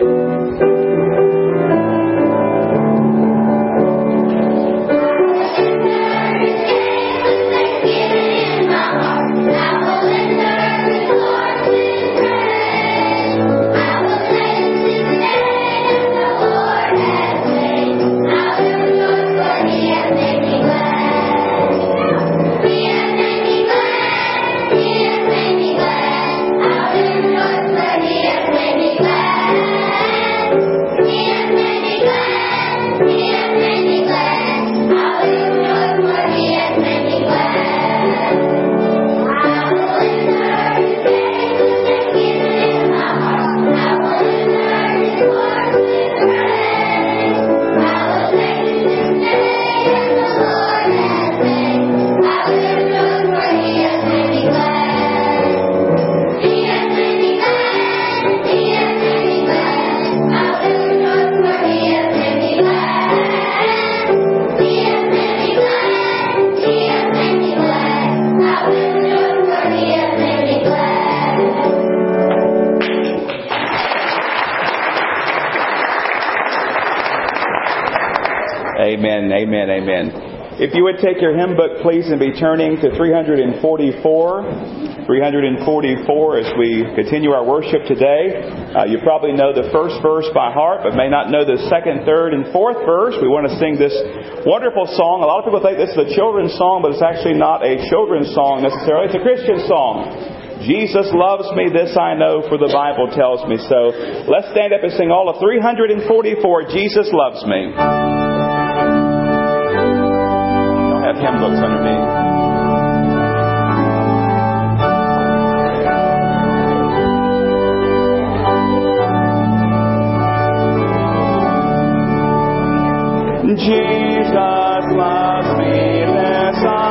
Amen, If you would take your hymn book, please, and be turning to 344. 344 as we continue our worship today. Uh, you probably know the first verse by heart, but may not know the second, third, and fourth verse. We want to sing this wonderful song. A lot of people think this is a children's song, but it's actually not a children's song necessarily. It's a Christian song. Jesus loves me, this I know, for the Bible tells me so. Let's stand up and sing all of 344, Jesus loves me hymn books underneath. Jesus loves me, this I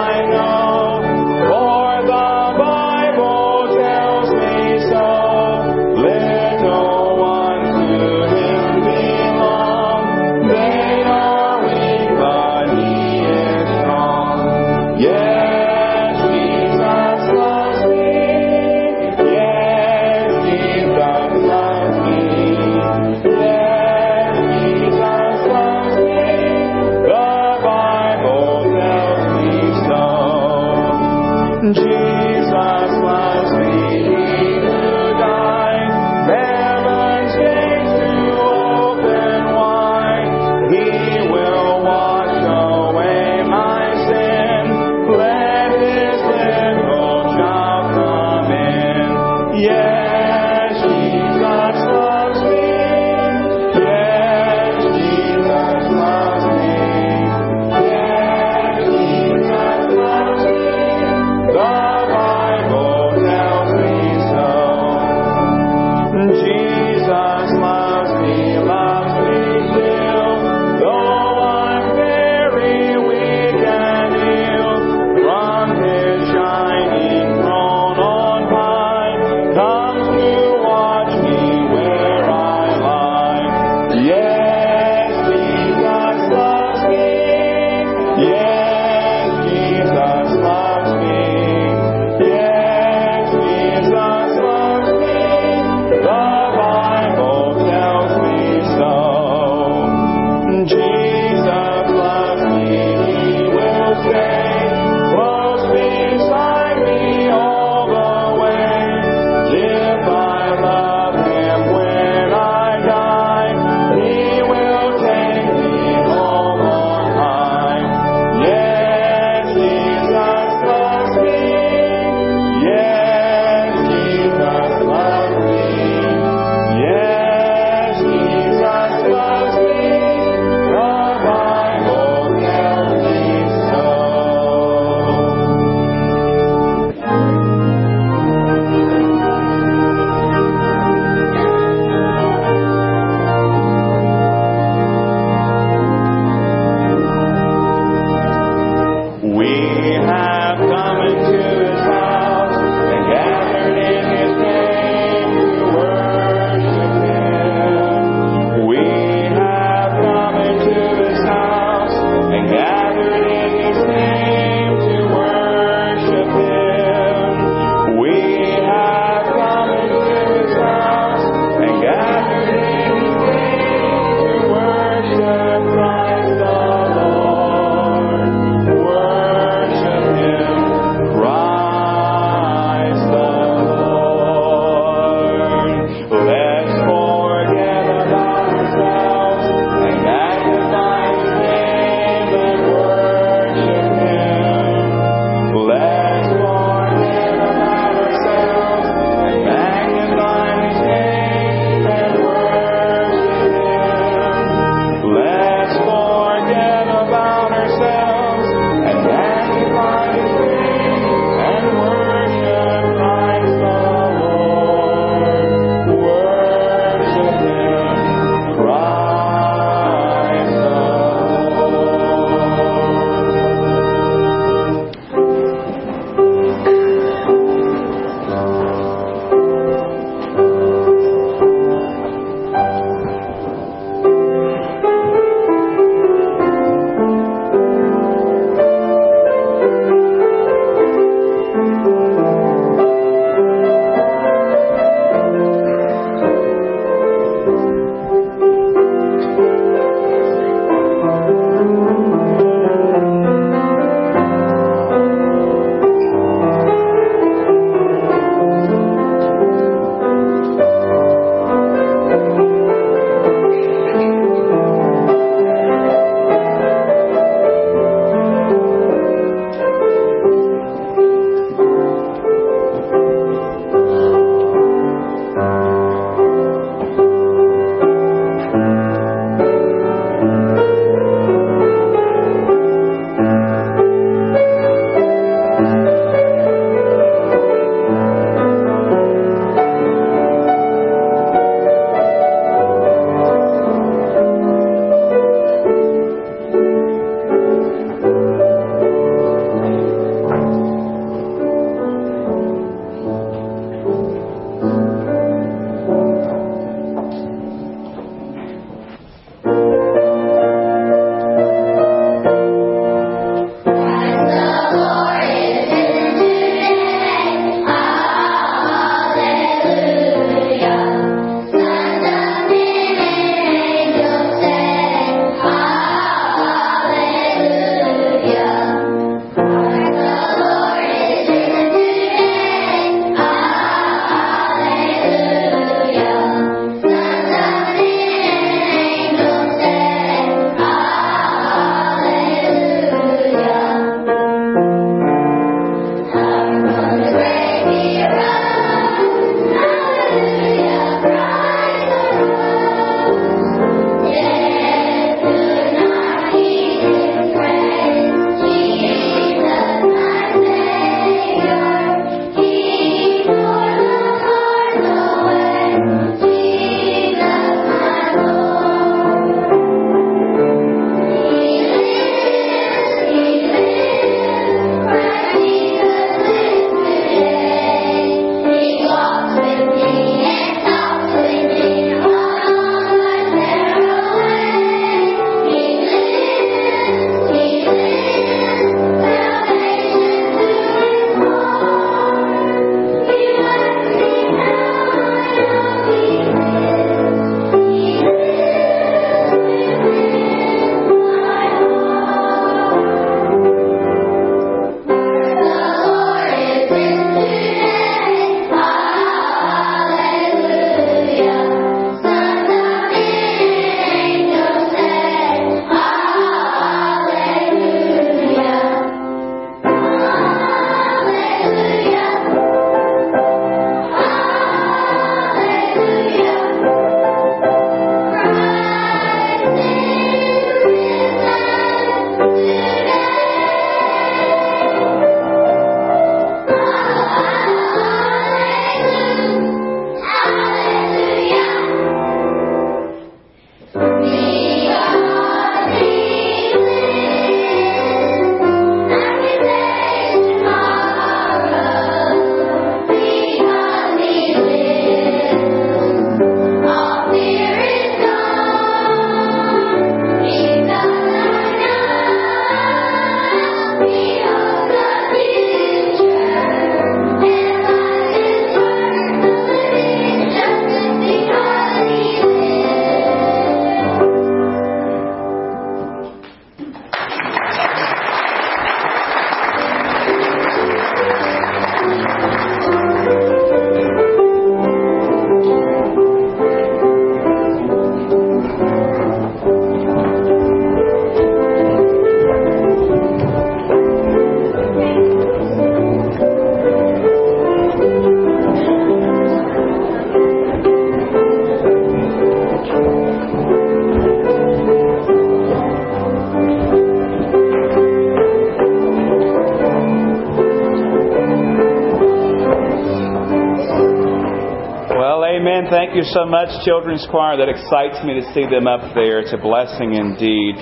thank you so much, Children's Choir. That excites me to see them up there. It's a blessing indeed.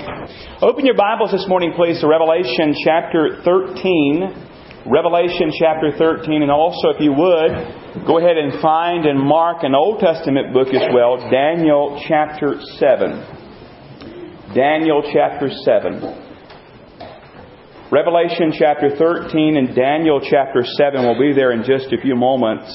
Open your Bibles this morning, please, to Revelation chapter 13. Revelation chapter 13, and also, if you would, go ahead and find and mark an Old Testament book as well, Daniel chapter 7. Daniel chapter 7. Revelation chapter 13 and Daniel chapter 7 will be there in just a few moments.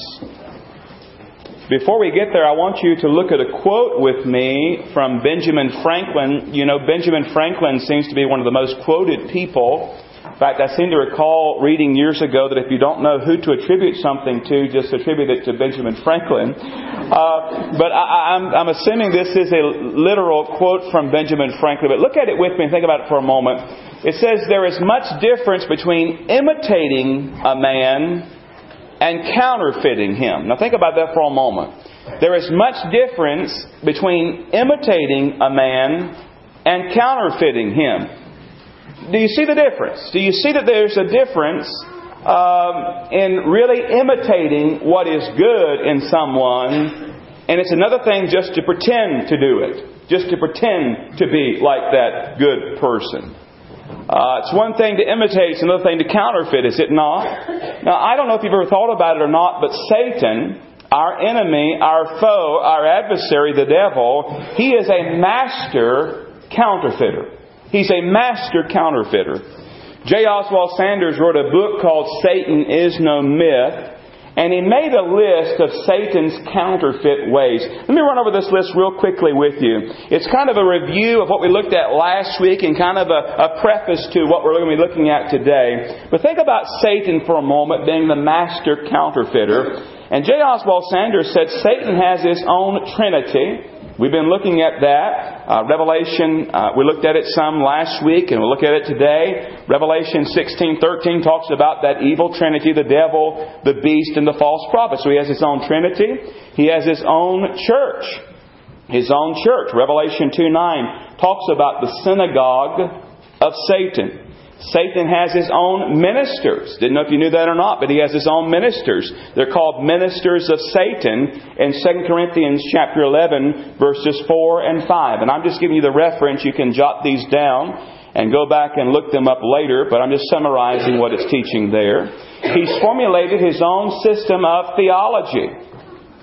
Before we get there, I want you to look at a quote with me from Benjamin Franklin. You know, Benjamin Franklin seems to be one of the most quoted people. In fact, I seem to recall reading years ago that if you don't know who to attribute something to, just attribute it to Benjamin Franklin. Uh, but I, I'm assuming this is a literal quote from Benjamin Franklin. But look at it with me and think about it for a moment. It says, There is much difference between imitating a man and counterfeiting him. Now think about that for a moment. There is much difference between imitating a man and counterfeiting him. Do you see the difference? Do you see that there's a difference um, in really imitating what is good in someone, and it's another thing just to pretend to do it, just to pretend to be like that good person. Uh, it's one thing to imitate, it's another thing to counterfeit, is it not? Now, I don't know if you've ever thought about it or not, but Satan, our enemy, our foe, our adversary, the devil, he is a master counterfeiter. He's a master counterfeiter. J. Oswald Sanders wrote a book called Satan is No Myth. And he made a list of Satan's counterfeit ways. Let me run over this list real quickly with you. It's kind of a review of what we looked at last week and kind of a, a preface to what we're going to be looking at today. But think about Satan for a moment being the master counterfeiter. And J. Oswald Sanders said Satan has his own trinity. We've been looking at that. Uh, Revelation, uh, we looked at it some last week, and we'll look at it today. Revelation 16:13 talks about that evil trinity, the devil, the beast, and the false prophet. So he has his own trinity. He has his own church. His own church. Revelation 2:9 talks about the synagogue of Satan. Satan has his own ministers. Didn't know if you knew that or not, but he has his own ministers. They're called ministers of Satan in 2 Corinthians chapter 11 verses 4 and 5. And I'm just giving you the reference. You can jot these down and go back and look them up later, but I'm just summarizing what it's teaching there. He's formulated his own system of theology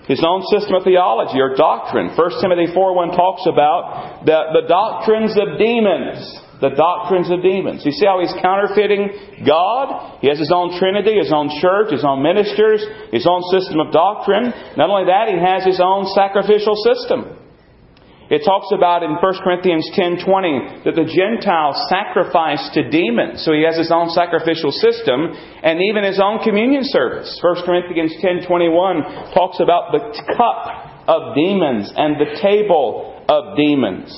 his own system of theology or doctrine. 1 Timothy 4 1 talks about the, the doctrines of demons the doctrines of demons. You see how he's counterfeiting God? He has his own Trinity, his own church, his own ministers, his own system of doctrine. Not only that, he has his own sacrificial system. It talks about in 1 Corinthians 10:20 that the Gentiles sacrifice to demons. So he has his own sacrificial system and even his own communion service. 1 Corinthians 10:21 talks about the cup of demons and the table of demons.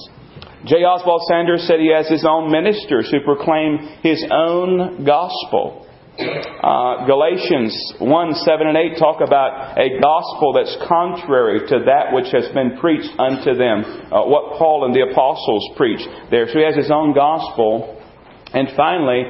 J. Oswald Sanders said he has his own ministers who proclaim his own gospel. Uh, Galatians 1 7 and 8 talk about a gospel that's contrary to that which has been preached unto them, uh, what Paul and the apostles preached there. So he has his own gospel. And finally,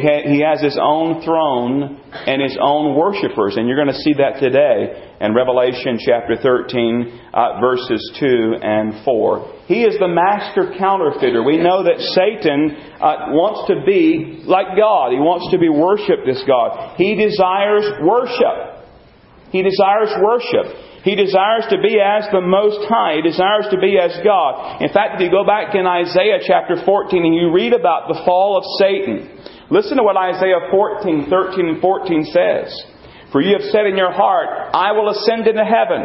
ha- he has his own throne and his own worshippers. And you're going to see that today in Revelation chapter 13, uh, verses 2 and 4. He is the master counterfeiter. We know that Satan uh, wants to be like God. He wants to be worshipped as God. He desires worship. He desires worship. He desires to be as the Most High. He desires to be as God. In fact, if you go back in Isaiah chapter 14 and you read about the fall of Satan, listen to what Isaiah 14, 13 and 14 says. For you have said in your heart, I will ascend into heaven.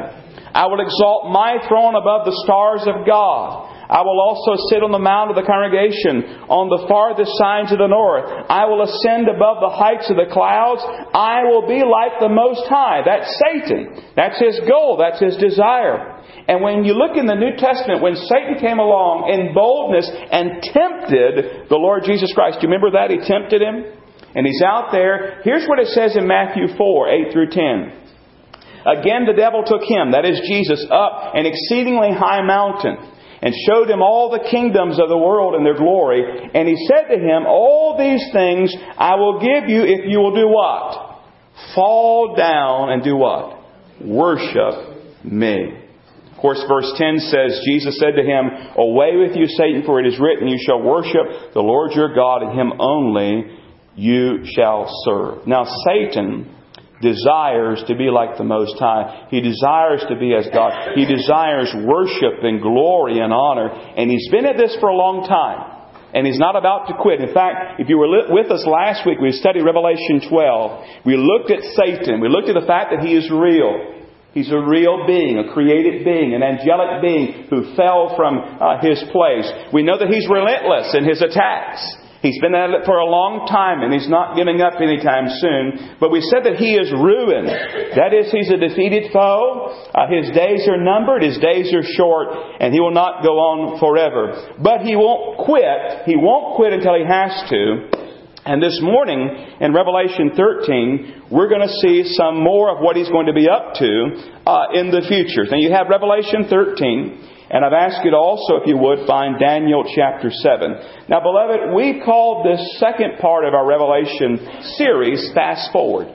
I will exalt my throne above the stars of God. I will also sit on the mount of the congregation on the farthest sides of the north. I will ascend above the heights of the clouds. I will be like the Most High. That's Satan. That's his goal. That's his desire. And when you look in the New Testament, when Satan came along in boldness and tempted the Lord Jesus Christ, do you remember that? He tempted him. And he's out there. Here's what it says in Matthew 4, 8 through 10. Again, the devil took him, that is Jesus, up an exceedingly high mountain and showed him all the kingdoms of the world and their glory. And he said to him, All these things I will give you if you will do what? Fall down and do what? Worship me. Of course, verse 10 says, Jesus said to him, Away with you, Satan, for it is written, You shall worship the Lord your God, and him only you shall serve. Now, Satan desires to be like the Most High. He desires to be as God. He desires worship and glory and honor. And he's been at this for a long time. And he's not about to quit. In fact, if you were with us last week, we studied Revelation 12. We looked at Satan. We looked at the fact that he is real. He's a real being, a created being, an angelic being who fell from uh, his place. We know that he's relentless in his attacks. He's been at it for a long time and he's not giving up anytime soon. But we said that he is ruined. That is, he's a defeated foe. Uh, his days are numbered, his days are short, and he will not go on forever. But he won't quit. He won't quit until he has to. And this morning in Revelation 13, we're going to see some more of what he's going to be up to uh, in the future. Now you have Revelation 13. And I've asked you to also, if you would, find Daniel chapter 7. Now, beloved, we called this second part of our Revelation series Fast Forward.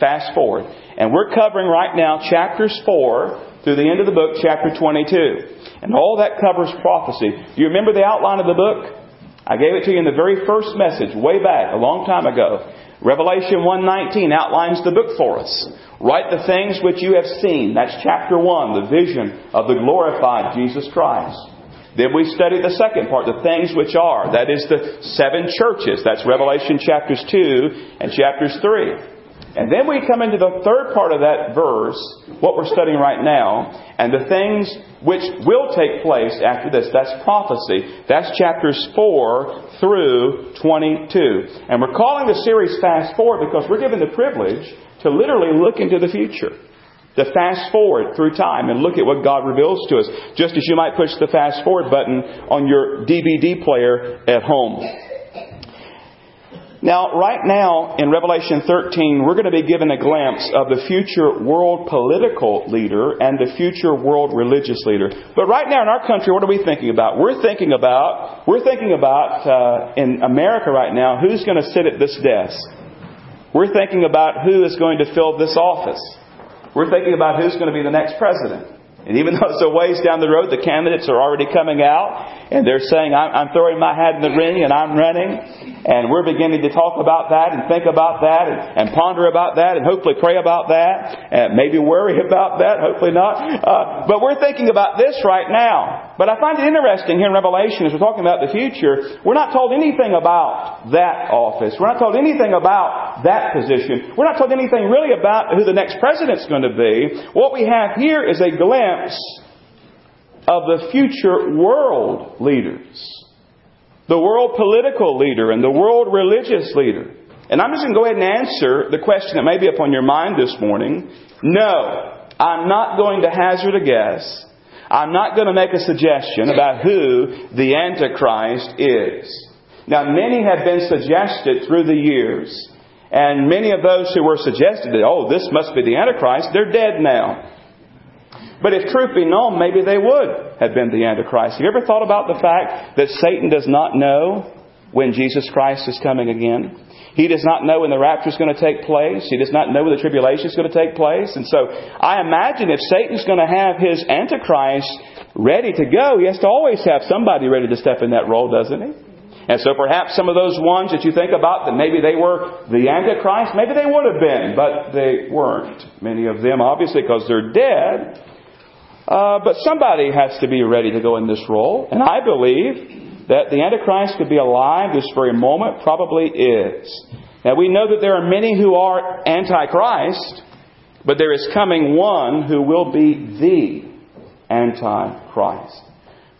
Fast Forward. And we're covering right now chapters 4 through the end of the book, chapter 22. And all that covers prophecy. Do you remember the outline of the book? I gave it to you in the very first message, way back, a long time ago. Revelation 1:19 outlines the book for us. Write the things which you have seen. That's chapter 1, the vision of the glorified Jesus Christ. Then we study the second part, the things which are. That is the seven churches. That's Revelation chapters 2 and chapters 3. And then we come into the third part of that verse, what we're studying right now, and the things which will take place after this. That's prophecy. That's chapters 4 through 22. And we're calling the series Fast Forward because we're given the privilege to literally look into the future. To fast forward through time and look at what God reveals to us, just as you might push the fast forward button on your DVD player at home. Now, right now in Revelation 13, we're going to be given a glimpse of the future world political leader and the future world religious leader. But right now in our country, what are we thinking about? We're thinking about, we're thinking about, uh, in America right now, who's going to sit at this desk. We're thinking about who is going to fill this office. We're thinking about who's going to be the next president. And even though it's a ways down the road, the candidates are already coming out and they're saying, I'm, throwing my hat in the ring and I'm running. And we're beginning to talk about that and think about that and, and ponder about that and hopefully pray about that and maybe worry about that, hopefully not. Uh, but we're thinking about this right now. But I find it interesting here in Revelation as we're talking about the future, we're not told anything about that office. We're not told anything about that position. We're not told anything really about who the next president's going to be. What we have here is a glimpse of the future world leaders. The world political leader and the world religious leader. And I'm just going to go ahead and answer the question that may be upon your mind this morning. No, I'm not going to hazard a guess. I'm not going to make a suggestion about who the Antichrist is. Now, many have been suggested through the years. And many of those who were suggested that, oh, this must be the Antichrist, they're dead now. But if truth be known, maybe they would have been the Antichrist. Have you ever thought about the fact that Satan does not know when Jesus Christ is coming again? He does not know when the rapture is going to take place. He does not know when the tribulation is going to take place. And so I imagine if Satan's going to have his Antichrist ready to go, he has to always have somebody ready to step in that role, doesn't he? And so perhaps some of those ones that you think about that maybe they were the Antichrist, maybe they would have been, but they weren't. Many of them, obviously, because they're dead. Uh, but somebody has to be ready to go in this role. And I believe that the Antichrist could be alive this very moment, probably is. Now we know that there are many who are Antichrist, but there is coming one who will be the Antichrist.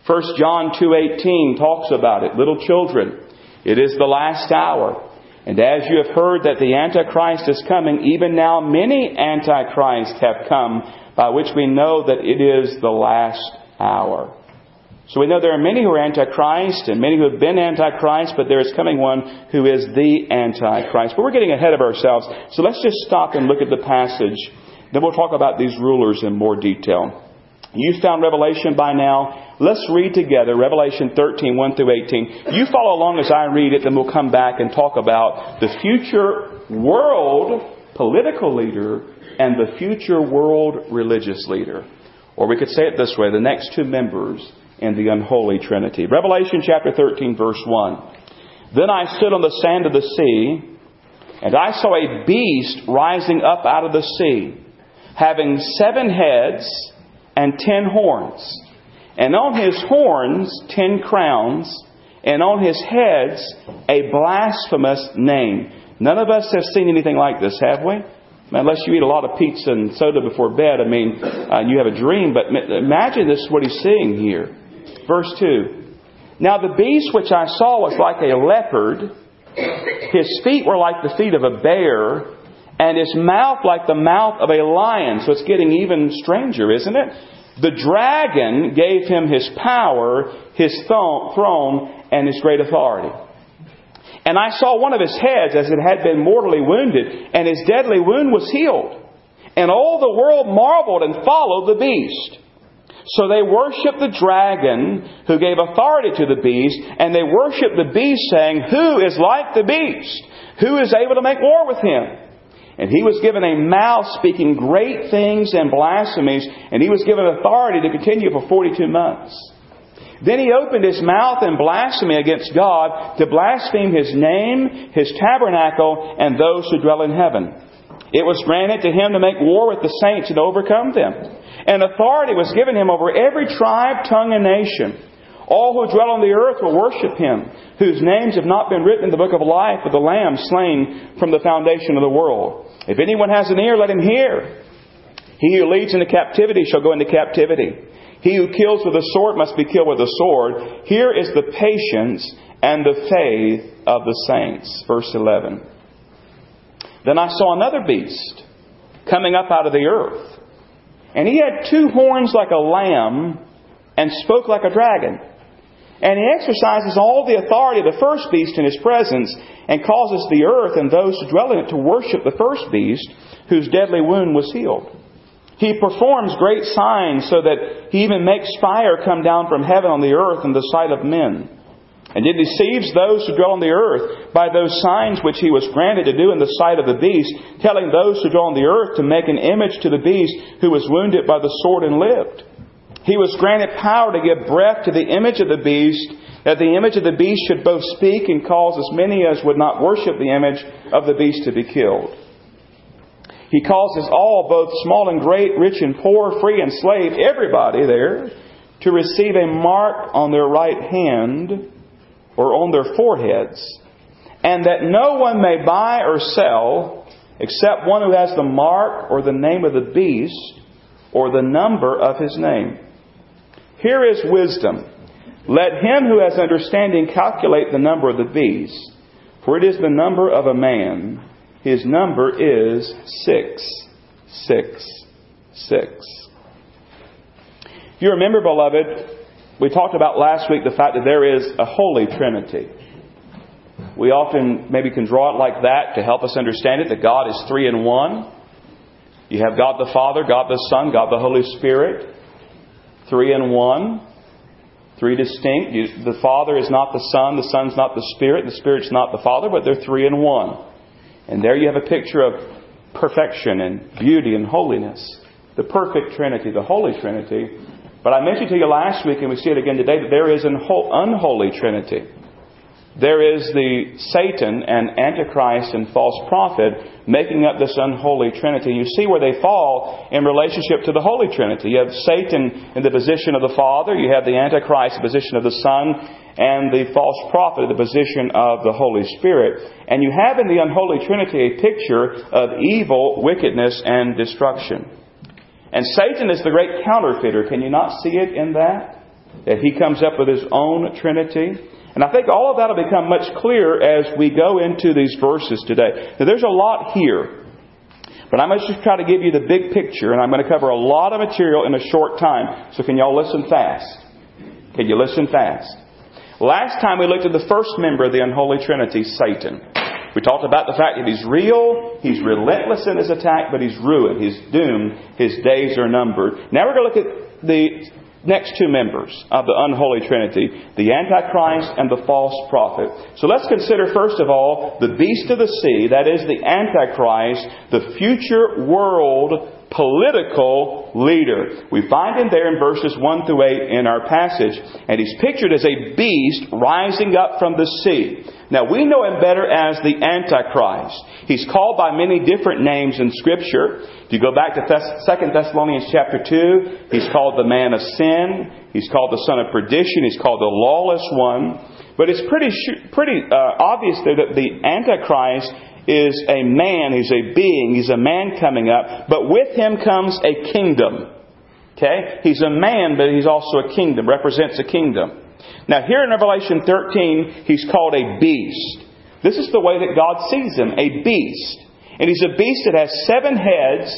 1 John 2.18 talks about it. Little children, it is the last hour. And as you have heard that the Antichrist is coming, even now many Antichrists have come by which we know that it is the last hour. So we know there are many who are Antichrist and many who have been Antichrist, but there is coming one who is the Antichrist. But we're getting ahead of ourselves. So let's just stop and look at the passage. Then we'll talk about these rulers in more detail. You've found Revelation by now. Let's read together Revelation 13, 1 through 18. You follow along as I read it, then we'll come back and talk about the future world political leader and the future world religious leader. Or we could say it this way the next two members in the unholy Trinity. Revelation chapter 13, verse 1. Then I stood on the sand of the sea, and I saw a beast rising up out of the sea, having seven heads and ten horns, and on his horns ten crowns, and on his heads a blasphemous name. None of us have seen anything like this, have we? Unless you eat a lot of pizza and soda before bed, I mean, uh, you have a dream. But imagine this is what he's seeing here. Verse 2. Now the beast which I saw was like a leopard. His feet were like the feet of a bear, and his mouth like the mouth of a lion. So it's getting even stranger, isn't it? The dragon gave him his power, his throne, and his great authority. And I saw one of his heads as it had been mortally wounded, and his deadly wound was healed. And all the world marveled and followed the beast. So they worshiped the dragon who gave authority to the beast, and they worshiped the beast, saying, Who is like the beast? Who is able to make war with him? And he was given a mouth speaking great things and blasphemies, and he was given authority to continue for 42 months. Then he opened his mouth in blasphemy against God to blaspheme his name, his tabernacle, and those who dwell in heaven. It was granted to him to make war with the saints and overcome them. And authority was given him over every tribe, tongue, and nation. All who dwell on the earth will worship him, whose names have not been written in the book of life of the Lamb slain from the foundation of the world. If anyone has an ear, let him hear. He who leads into captivity shall go into captivity. He who kills with a sword must be killed with a sword. Here is the patience and the faith of the saints. Verse 11. Then I saw another beast coming up out of the earth. And he had two horns like a lamb and spoke like a dragon. And he exercises all the authority of the first beast in his presence and causes the earth and those who dwell in it to worship the first beast whose deadly wound was healed. He performs great signs so that he even makes fire come down from heaven on the earth in the sight of men. And it deceives those who dwell on the earth by those signs which he was granted to do in the sight of the beast, telling those who dwell on the earth to make an image to the beast who was wounded by the sword and lived. He was granted power to give breath to the image of the beast, that the image of the beast should both speak and cause as many as would not worship the image of the beast to be killed. He causes all, both small and great, rich and poor, free and slave, everybody there, to receive a mark on their right hand or on their foreheads, and that no one may buy or sell except one who has the mark or the name of the beast or the number of his name. Here is wisdom. Let him who has understanding calculate the number of the beast, for it is the number of a man his number is 666. You remember, beloved, we talked about last week the fact that there is a holy trinity. We often maybe can draw it like that to help us understand it that God is three in one. You have God the Father, God the Son, God the Holy Spirit, three in one. Three distinct. You, the Father is not the Son, the Son's not the Spirit, the Spirit's not the Father, but they're three in one. And there you have a picture of perfection and beauty and holiness. The perfect Trinity, the Holy Trinity. But I mentioned to you last week, and we see it again today, that there is an unholy Trinity. There is the Satan and Antichrist and false prophet making up this unholy Trinity. You see where they fall in relationship to the Holy Trinity. You have Satan in the position of the Father, you have the Antichrist in the position of the Son, and the false prophet in the position of the Holy Spirit. And you have in the unholy Trinity a picture of evil, wickedness, and destruction. And Satan is the great counterfeiter. Can you not see it in that? That he comes up with his own Trinity. And I think all of that will become much clearer as we go into these verses today. Now, there's a lot here. But I'm going to just try to give you the big picture, and I'm going to cover a lot of material in a short time. So can y'all listen fast? Can you listen fast? Last time we looked at the first member of the unholy trinity, Satan. We talked about the fact that he's real, he's relentless in his attack, but he's ruined, he's doomed, his days are numbered. Now we're going to look at the next two members of the unholy trinity, the Antichrist and the false prophet. So let's consider first of all the beast of the sea, that is the Antichrist, the future world political leader. We find him there in verses 1 through 8 in our passage, and he's pictured as a beast rising up from the sea. Now we know him better as the Antichrist. He's called by many different names in Scripture. If you go back to 2 Thessalonians chapter 2, he's called the man of sin. He's called the son of perdition. He's called the lawless one. But it's pretty, pretty uh, obvious there that the Antichrist is a man, he's a being, he's a man coming up, but with him comes a kingdom. Okay? He's a man, but he's also a kingdom, represents a kingdom. Now, here in Revelation 13, he's called a beast. This is the way that God sees him, a beast. And he's a beast that has seven heads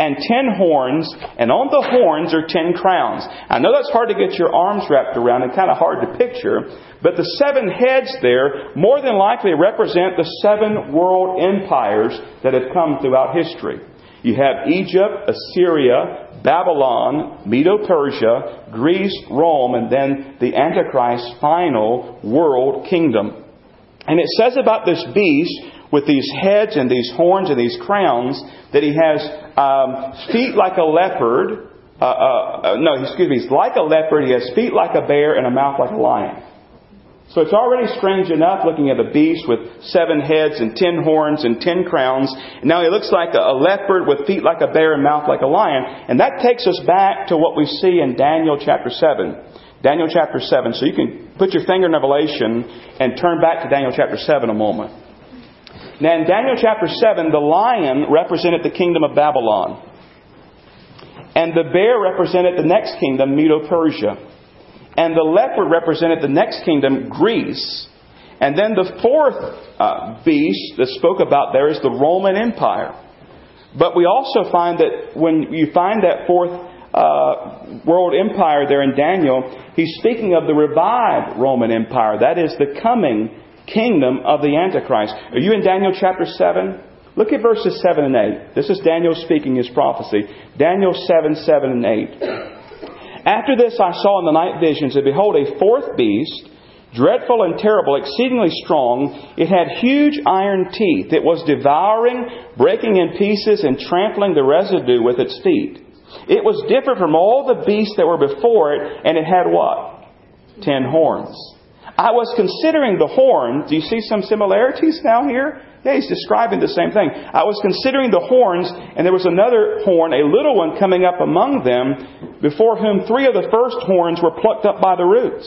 and ten horns, and on the horns are ten crowns. I know that's hard to get your arms wrapped around and kind of hard to picture, but the seven heads there more than likely represent the seven world empires that have come throughout history. You have Egypt, Assyria, Babylon, Medo Persia, Greece, Rome, and then the Antichrist's final world kingdom. And it says about this beast with these heads and these horns and these crowns that he has um, feet like a leopard. Uh, uh, no, excuse me. He's like a leopard. He has feet like a bear and a mouth like a lion. So it's already strange enough looking at a beast with seven heads and ten horns and ten crowns. Now he looks like a leopard with feet like a bear and mouth like a lion. And that takes us back to what we see in Daniel chapter 7. Daniel chapter 7. So you can put your finger in Revelation and turn back to Daniel chapter 7 a moment. Now, in Daniel chapter 7, the lion represented the kingdom of Babylon. And the bear represented the next kingdom, Medo Persia. And the leopard represented the next kingdom, Greece. And then the fourth uh, beast that spoke about there is the Roman Empire. But we also find that when you find that fourth uh, world empire there in Daniel, he's speaking of the revived Roman Empire. That is the coming kingdom of the Antichrist. Are you in Daniel chapter 7? Look at verses 7 and 8. This is Daniel speaking his prophecy. Daniel 7, 7 and 8. After this I saw in the night visions, and behold, a fourth beast, dreadful and terrible, exceedingly strong. It had huge iron teeth. It was devouring, breaking in pieces, and trampling the residue with its feet. It was different from all the beasts that were before it, and it had what? Ten horns. I was considering the horn. Do you see some similarities now here? Yeah, he's describing the same thing. I was considering the horns, and there was another horn, a little one, coming up among them, before whom three of the first horns were plucked up by the roots.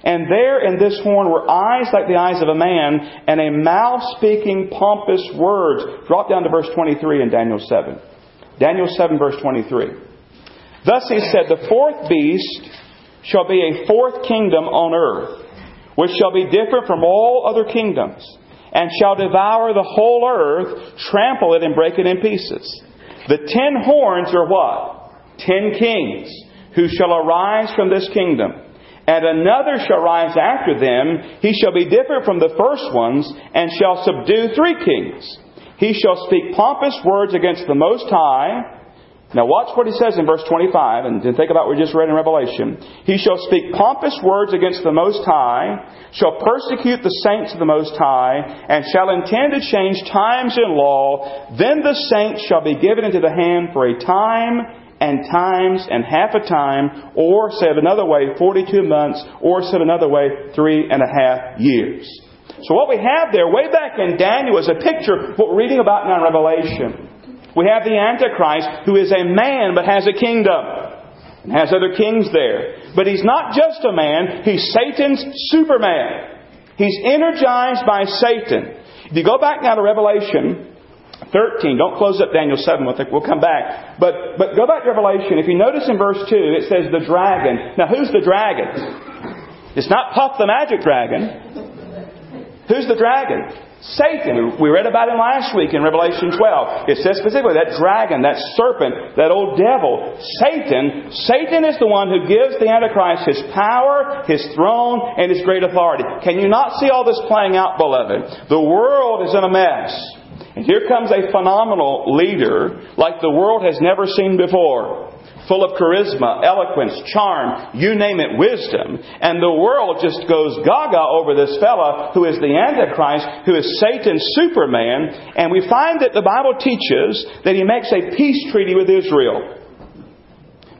And there in this horn were eyes like the eyes of a man, and a mouth speaking pompous words. Drop down to verse 23 in Daniel 7. Daniel 7, verse 23. Thus he said, The fourth beast shall be a fourth kingdom on earth which shall be different from all other kingdoms, and shall devour the whole earth, trample it, and break it in pieces. The ten horns are what? Ten kings, who shall arise from this kingdom. And another shall rise after them. He shall be different from the first ones, and shall subdue three kings. He shall speak pompous words against the Most High, now watch what he says in verse 25, and think about what we just read in Revelation. He shall speak pompous words against the Most High, shall persecute the saints of the Most High, and shall intend to change times in law. Then the saints shall be given into the hand for a time, and times, and half a time, or said another way, 42 months, or said another way, three and a half years. So what we have there, way back in Daniel, is a picture of what we're reading about now in Revelation. We have the Antichrist who is a man but has a kingdom. And has other kings there. But he's not just a man, he's Satan's superman. He's energized by Satan. If you go back now to Revelation 13, don't close up Daniel 7 with it, we'll come back. But, but go back to Revelation. If you notice in verse 2, it says the dragon. Now who's the dragon? It's not Puff the Magic Dragon. Who's the dragon? Satan. We read about him last week in Revelation 12. It says specifically that dragon, that serpent, that old devil, Satan. Satan is the one who gives the Antichrist his power, his throne, and his great authority. Can you not see all this playing out, beloved? The world is in a mess. And here comes a phenomenal leader like the world has never seen before. Full of charisma, eloquence, charm, you name it, wisdom. And the world just goes gaga over this fella who is the Antichrist, who is Satan's Superman. And we find that the Bible teaches that he makes a peace treaty with Israel.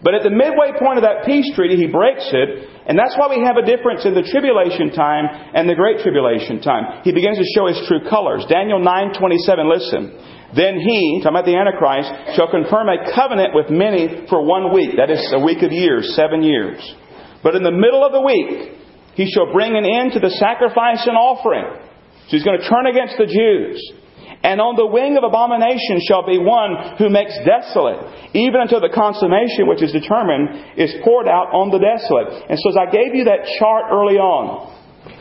But at the midway point of that peace treaty, he breaks it, and that's why we have a difference in the tribulation time and the great tribulation time. He begins to show his true colors. Daniel 9:27, listen. Then he, talking about the Antichrist, shall confirm a covenant with many for one week. That is a week of years, seven years. But in the middle of the week, he shall bring an end to the sacrifice and offering. So he's going to turn against the Jews. And on the wing of abomination shall be one who makes desolate, even until the consummation which is determined is poured out on the desolate. And so as I gave you that chart early on,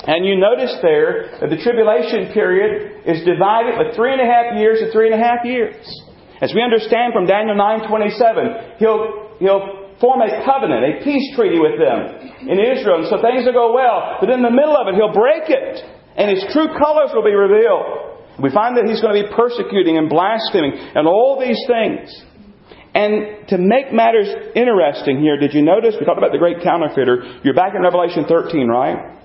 and you notice there that the tribulation period is divided with three and a half years to three and a half years. As we understand from Daniel 9:27, he'll he'll form a covenant, a peace treaty with them in Israel, and so things will go well. But in the middle of it, he'll break it, and his true colors will be revealed. We find that he's going to be persecuting and blaspheming and all these things. And to make matters interesting here, did you notice? We talked about the great counterfeiter. You're back in Revelation 13, right?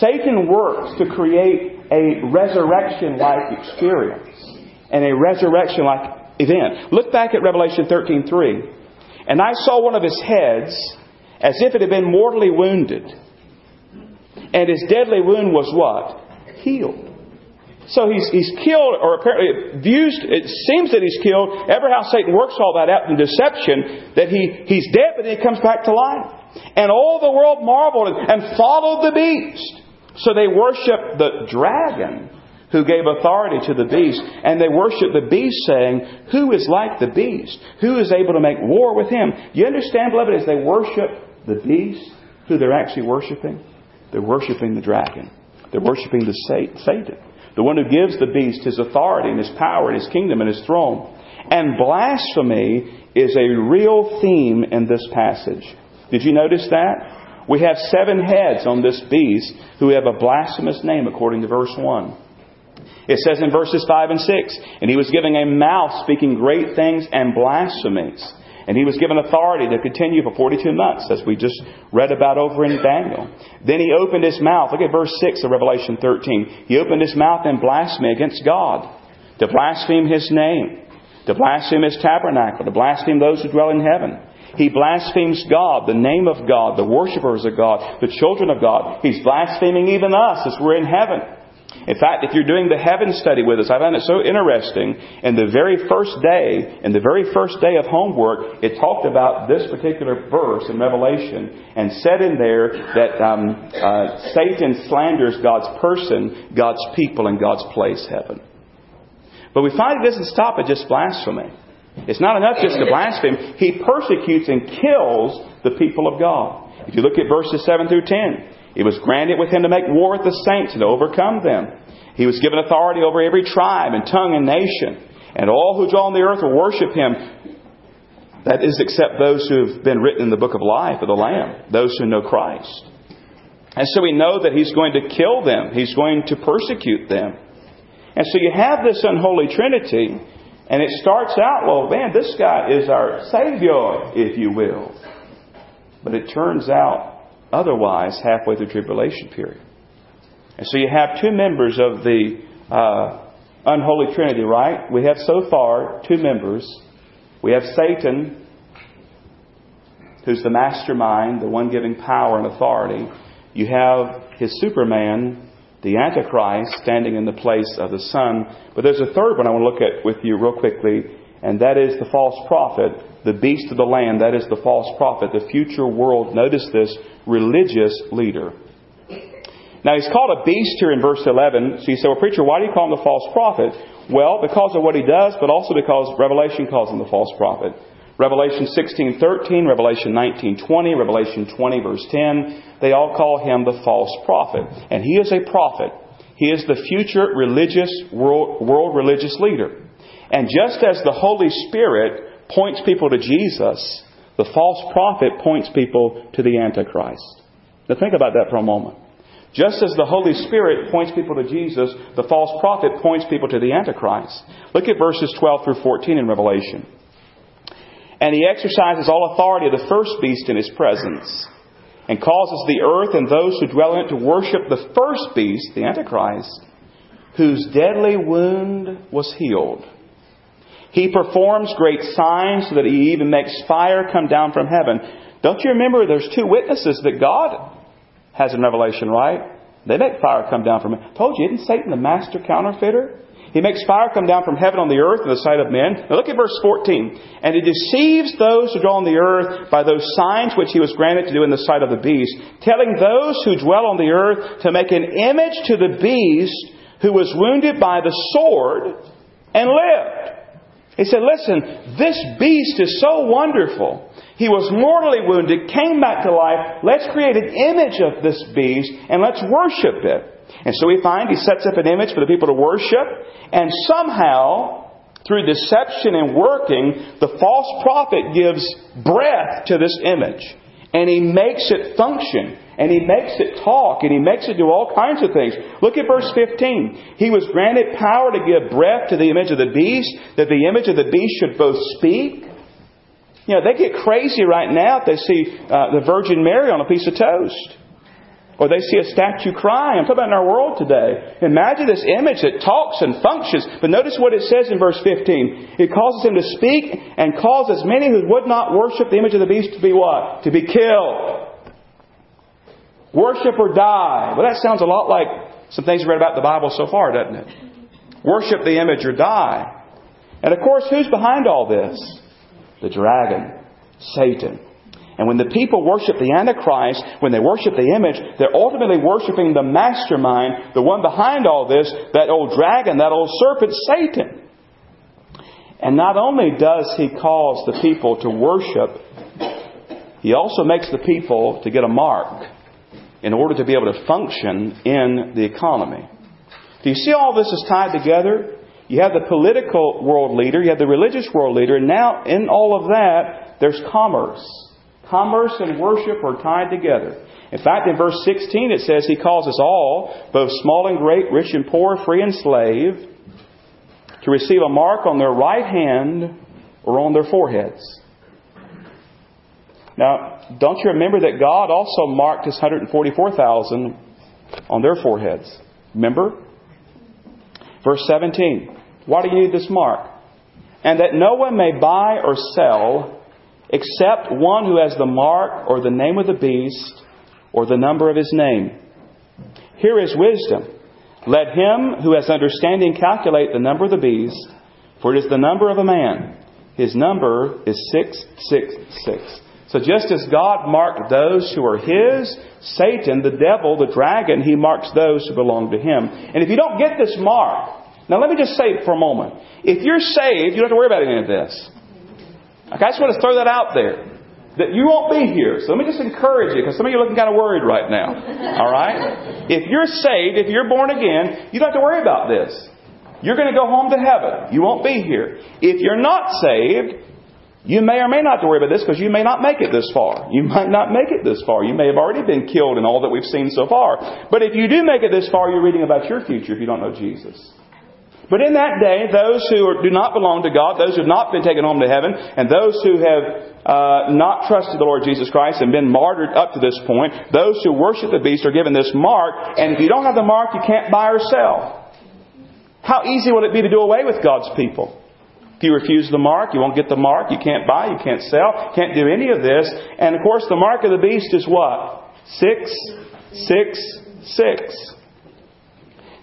Satan works to create a resurrection like experience and a resurrection like event. Look back at Revelation 13:3. And I saw one of his heads as if it had been mortally wounded. And his deadly wound was what? Healed. So he's, he's killed, or apparently views, it seems that he's killed. Ever how Satan works all that out in deception, that he, he's dead, but then he comes back to life. And all the world marveled and followed the beast. So they worship the dragon who gave authority to the beast. And they worship the beast saying, Who is like the beast? Who is able to make war with him? You understand, beloved, as they worship the beast, who they're actually worshiping? They're worshiping the dragon. They're worshiping the Satan the one who gives the beast his authority and his power and his kingdom and his throne. And blasphemy is a real theme in this passage. Did you notice that? We have seven heads on this beast who have a blasphemous name according to verse 1. It says in verses 5 and 6, and he was giving a mouth speaking great things and blasphemies. And he was given authority to continue for 42 months, as we just read about over in Daniel. Then he opened his mouth. Look at verse 6 of Revelation 13. He opened his mouth in blasphemy against God, to blaspheme his name, to blaspheme his tabernacle, to blaspheme those who dwell in heaven. He blasphemes God, the name of God, the worshippers of God, the children of God. He's blaspheming even us as we're in heaven. In fact, if you're doing the heaven study with us, I found it so interesting. In the very first day, in the very first day of homework, it talked about this particular verse in Revelation and said in there that um, uh, Satan slanders God's person, God's people, and God's place, heaven. But we find it doesn't stop at just blasphemy. It's not enough just to blaspheme. He persecutes and kills the people of God. If you look at verses 7 through 10, it was granted with him to make war with the saints and to overcome them. He was given authority over every tribe and tongue and nation. And all who dwell on the earth will worship him. That is, except those who have been written in the book of life of the Lamb, those who know Christ. And so we know that he's going to kill them, he's going to persecute them. And so you have this unholy trinity, and it starts out, well, man, this guy is our Savior, if you will. But it turns out otherwise halfway through tribulation period. And so you have two members of the uh, unholy trinity, right? We have so far two members. We have Satan, who's the mastermind, the one giving power and authority. You have his Superman, the Antichrist, standing in the place of the Son. But there's a third one I want to look at with you real quickly, and that is the false prophet, the beast of the land. That is the false prophet, the future world. Notice this religious leader. Now, he's called a beast here in verse 11. So you say, well, preacher, why do you call him the false prophet? Well, because of what he does, but also because Revelation calls him the false prophet. Revelation 16:13, Revelation 19:20, Revelation 20 verse 10, they all call him the false prophet. And he is a prophet. He is the future religious world, world religious leader. And just as the Holy Spirit points people to Jesus, the false prophet points people to the Antichrist. Now think about that for a moment. Just as the Holy Spirit points people to Jesus, the false prophet points people to the Antichrist. Look at verses 12 through 14 in Revelation. And he exercises all authority of the first beast in his presence, and causes the earth and those who dwell in it to worship the first beast, the Antichrist, whose deadly wound was healed. He performs great signs so that he even makes fire come down from heaven. Don't you remember there's two witnesses that God has in Revelation, right? They make fire come down from heaven. Told you, isn't Satan the master counterfeiter? He makes fire come down from heaven on the earth in the sight of men. Now look at verse 14. And he deceives those who dwell on the earth by those signs which he was granted to do in the sight of the beast, telling those who dwell on the earth to make an image to the beast who was wounded by the sword and lived. He said, Listen, this beast is so wonderful. He was mortally wounded, came back to life. Let's create an image of this beast and let's worship it. And so we find he sets up an image for the people to worship, and somehow, through deception and working, the false prophet gives breath to this image. And he makes it function. And he makes it talk. And he makes it do all kinds of things. Look at verse 15. He was granted power to give breath to the image of the beast, that the image of the beast should both speak. You know, they get crazy right now if they see uh, the Virgin Mary on a piece of toast. Or they see a statue crying. I'm talking about in our world today. Imagine this image that talks and functions. But notice what it says in verse 15. It causes him to speak and causes many who would not worship the image of the beast to be what? To be killed. Worship or die. Well, that sounds a lot like some things we read about the Bible so far, doesn't it? Worship the image or die. And of course, who's behind all this? The dragon, Satan. And when the people worship the Antichrist, when they worship the image, they're ultimately worshiping the mastermind, the one behind all this, that old dragon, that old serpent, Satan. And not only does he cause the people to worship, he also makes the people to get a mark in order to be able to function in the economy. Do you see all this is tied together? You have the political world leader, you have the religious world leader, and now in all of that, there's commerce. Commerce and worship are tied together. In fact, in verse 16 it says, He calls us all, both small and great, rich and poor, free and slave, to receive a mark on their right hand or on their foreheads. Now, don't you remember that God also marked His 144,000 on their foreheads? Remember? Verse 17. Why do you need this mark? And that no one may buy or sell except one who has the mark or the name of the beast or the number of his name. Here is wisdom. Let him who has understanding calculate the number of the beast, for it is the number of a man. His number is 666. So just as God marked those who are His, Satan, the devil, the dragon, He marks those who belong to Him. And if you don't get this mark, now let me just say for a moment. If you're saved, you don't have to worry about any of this. Okay, I just want to throw that out there. That you won't be here. So let me just encourage you, because some of you are looking kind of worried right now. All right? If you're saved, if you're born again, you don't have to worry about this. You're going to go home to heaven. You won't be here. If you're not saved, you may or may not have to worry about this because you may not make it this far. You might not make it this far. You may have already been killed in all that we've seen so far. But if you do make it this far, you're reading about your future if you don't know Jesus. But in that day, those who do not belong to God, those who have not been taken home to heaven, and those who have uh, not trusted the Lord Jesus Christ and been martyred up to this point, those who worship the beast are given this mark, and if you don't have the mark, you can't buy or sell. How easy will it be to do away with God's people? If you refuse the mark, you won't get the mark, you can't buy, you can't sell, can't do any of this. And of course, the mark of the beast is what? Six, six, six.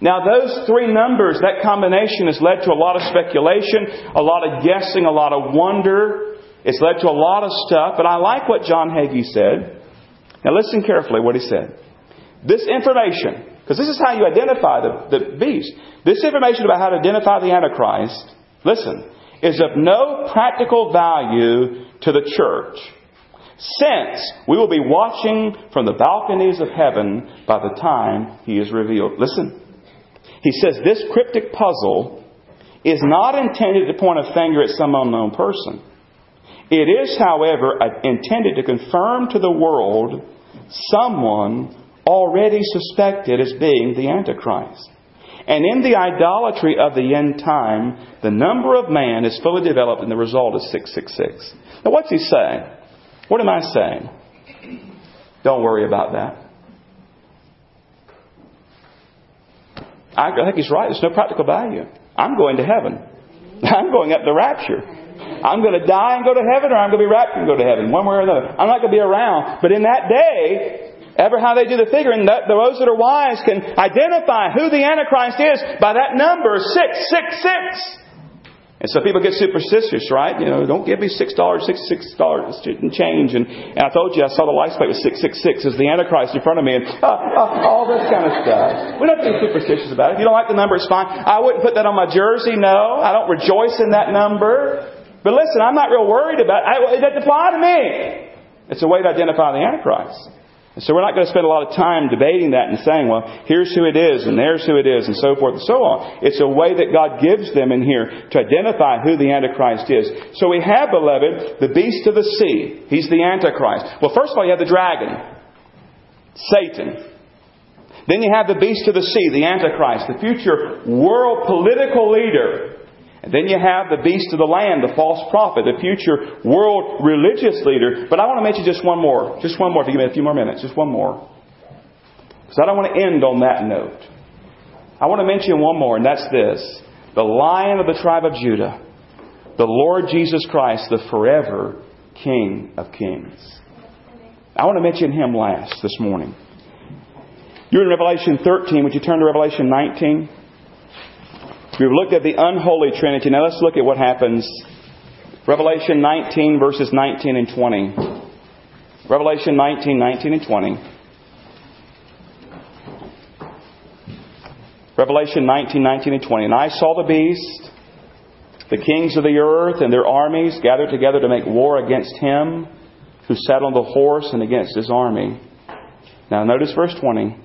Now, those three numbers, that combination has led to a lot of speculation, a lot of guessing, a lot of wonder. It's led to a lot of stuff, but I like what John Hagee said. Now, listen carefully what he said. This information, because this is how you identify the, the beast, this information about how to identify the Antichrist, listen, is of no practical value to the church since we will be watching from the balconies of heaven by the time he is revealed. Listen. He says this cryptic puzzle is not intended to point a finger at some unknown person. It is, however, intended to confirm to the world someone already suspected as being the Antichrist. And in the idolatry of the end time, the number of man is fully developed and the result is 666. Now, what's he saying? What am I saying? Don't worry about that. I think he's right. There's no practical value. I'm going to heaven. I'm going up the rapture. I'm going to die and go to heaven, or I'm going to be raptured and go to heaven, one way or another. I'm not going to be around. But in that day, ever how they do the figuring, that those that are wise can identify who the Antichrist is by that number, 666. And so people get superstitious, right? You know, don't give me six dollars, six six dollars and change. And, and I told you I saw the license plate was six six six as the Antichrist in front of me, and uh, uh, all this kind of stuff. We don't have to be superstitious about it. If you don't like the number, it's fine. I wouldn't put that on my jersey. No, I don't rejoice in that number. But listen, I'm not real worried about it. It doesn't apply to me. It's a way to identify the Antichrist. And so we're not going to spend a lot of time debating that and saying, well, here's who it is and there's who it is and so forth and so on. It's a way that God gives them in here to identify who the Antichrist is. So we have, beloved, the beast of the sea. He's the Antichrist. Well, first of all, you have the dragon. Satan. Then you have the beast of the sea, the Antichrist, the future world political leader. And then you have the beast of the land, the false prophet, the future world religious leader. But I want to mention just one more. Just one more, if you give me a few more minutes. Just one more. Because I don't want to end on that note. I want to mention one more, and that's this. The lion of the tribe of Judah. The Lord Jesus Christ, the forever King of kings. I want to mention him last this morning. You're in Revelation 13. Would you turn to Revelation 19? We've looked at the unholy Trinity. Now let's look at what happens. Revelation 19, verses 19 and 20. Revelation 19, 19 and 20. Revelation 19, 19 and 20. And I saw the beast, the kings of the earth and their armies gathered together to make war against him who sat on the horse and against his army. Now notice verse 20.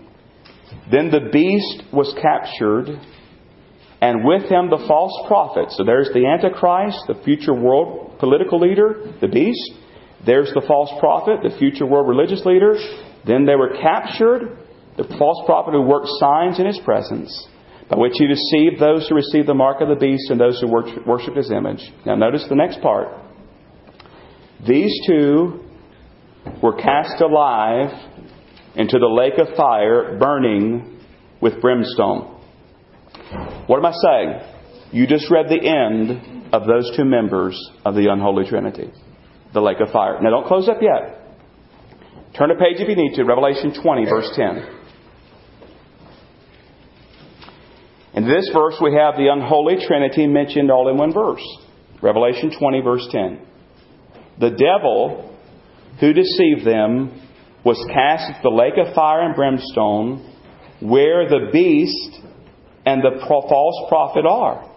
Then the beast was captured and with him the false prophet. So there's the Antichrist, the future world political leader, the beast. There's the false prophet, the future world religious leader. Then they were captured, the false prophet who worked signs in his presence, by which he deceived those who received the mark of the beast and those who worship his image. Now notice the next part. These two were cast alive into the lake of fire, burning with brimstone. What am I saying? You just read the end of those two members of the unholy Trinity, the lake of fire. Now don't close up yet. Turn a page if you need to, Revelation 20, verse 10. In this verse, we have the unholy Trinity mentioned all in one verse. Revelation 20, verse 10. The devil who deceived them was cast into the lake of fire and brimstone, where the beast and the false prophet are.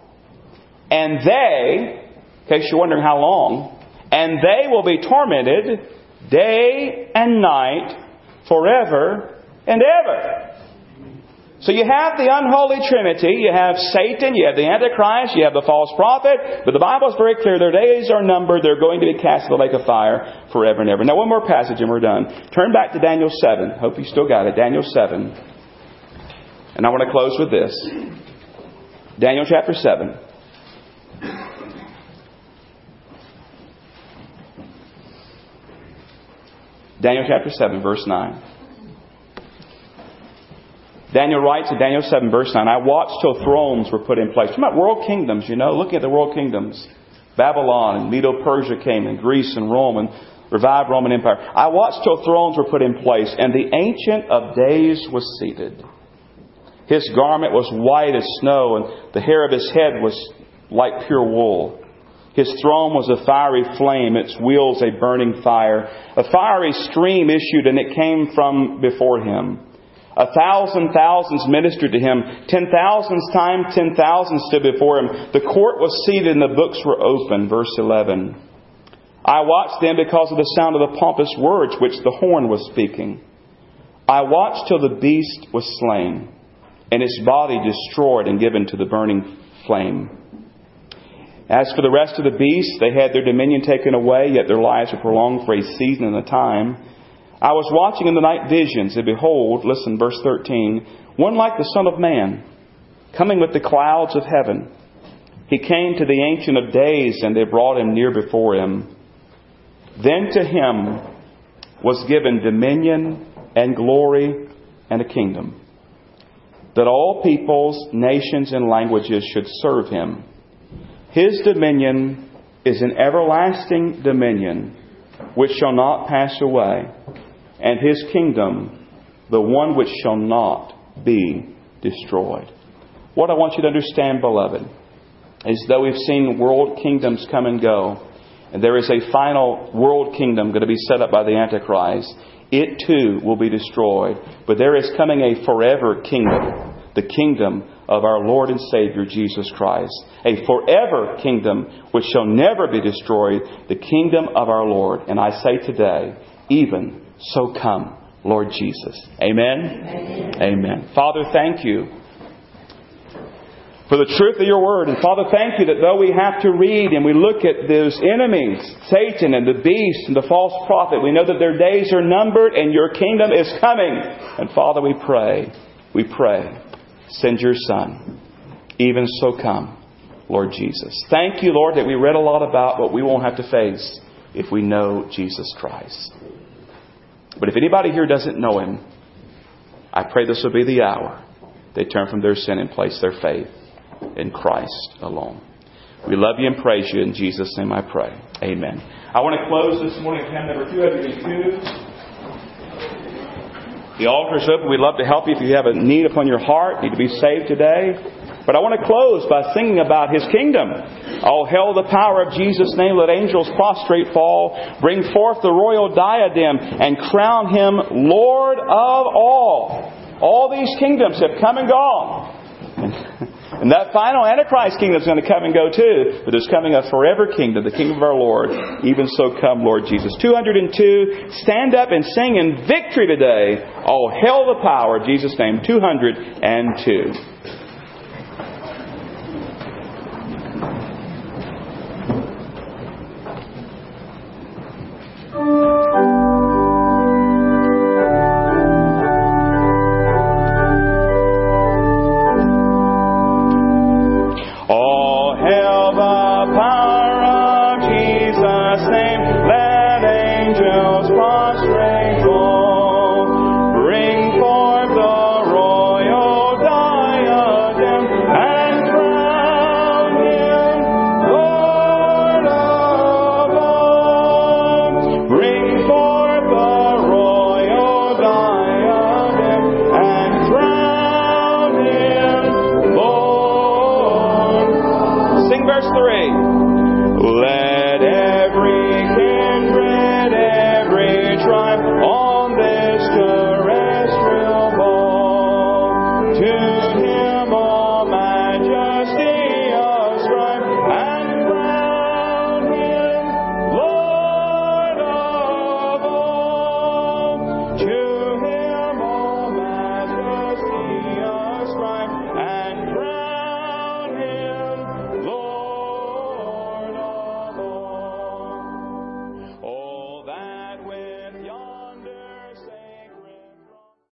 And they, in case you're wondering how long, and they will be tormented day and night forever and ever. So you have the unholy trinity, you have Satan, you have the Antichrist, you have the false prophet, but the Bible is very clear, their days are numbered, they're going to be cast in the lake of fire forever and ever. Now one more passage and we're done. Turn back to Daniel 7. Hope you still got it. Daniel 7. And I want to close with this Daniel chapter 7. Daniel chapter 7, verse 9. Daniel writes in Daniel 7, verse 9, I watched till thrones were put in place. Talking about world kingdoms, you know, looking at the world kingdoms. Babylon and Medo Persia came, and Greece and Rome, and revived Roman Empire. I watched till thrones were put in place, and the Ancient of Days was seated. His garment was white as snow, and the hair of his head was like pure wool. His throne was a fiery flame, its wheels a burning fire. A fiery stream issued, and it came from before him. A thousand thousands ministered to him. Ten thousands times ten thousands stood before him. The court was seated, and the books were open. Verse 11. I watched them because of the sound of the pompous words which the horn was speaking. I watched till the beast was slain and its body destroyed and given to the burning flame. As for the rest of the beasts, they had their dominion taken away, yet their lives were prolonged for a season and a time. I was watching in the night visions, and behold, listen, verse 13, one like the Son of Man, coming with the clouds of heaven. He came to the Ancient of Days, and they brought him near before him. Then to him was given dominion and glory and a kingdom, that all peoples, nations, and languages should serve him. His dominion is an everlasting dominion which shall not pass away, and his kingdom the one which shall not be destroyed. What I want you to understand, beloved, is though we've seen world kingdoms come and go, and there is a final world kingdom going to be set up by the Antichrist, it too will be destroyed. But there is coming a forever kingdom, the kingdom of our Lord and Savior Jesus Christ. A forever kingdom which shall never be destroyed, the kingdom of our Lord. And I say today, even so come, Lord Jesus. Amen. Amen. Amen. Father, thank you for the truth of your word. And Father, thank you that though we have to read and we look at those enemies, Satan and the beast and the false prophet, we know that their days are numbered and your kingdom is coming. And Father, we pray, we pray, send your Son. Even so come, Lord Jesus. Thank you, Lord, that we read a lot about what we won't have to face if we know Jesus Christ. But if anybody here doesn't know him, I pray this will be the hour they turn from their sin and place their faith in Christ alone. We love you and praise you. In Jesus' name I pray. Amen. I want to close this morning with hymn number 202. The altar is open. We'd love to help you if you have a need upon your heart, need to be saved today. But I want to close by singing about His kingdom. Oh, hail the power of Jesus' name. Let angels prostrate fall. Bring forth the royal diadem and crown Him Lord of all. All these kingdoms have come and gone. And that final Antichrist kingdom is going to come and go too. But there's coming a forever kingdom, the kingdom of our Lord. Even so come, Lord Jesus. 202. Stand up and sing in victory today. Oh, hail the power. Jesus' name. 202.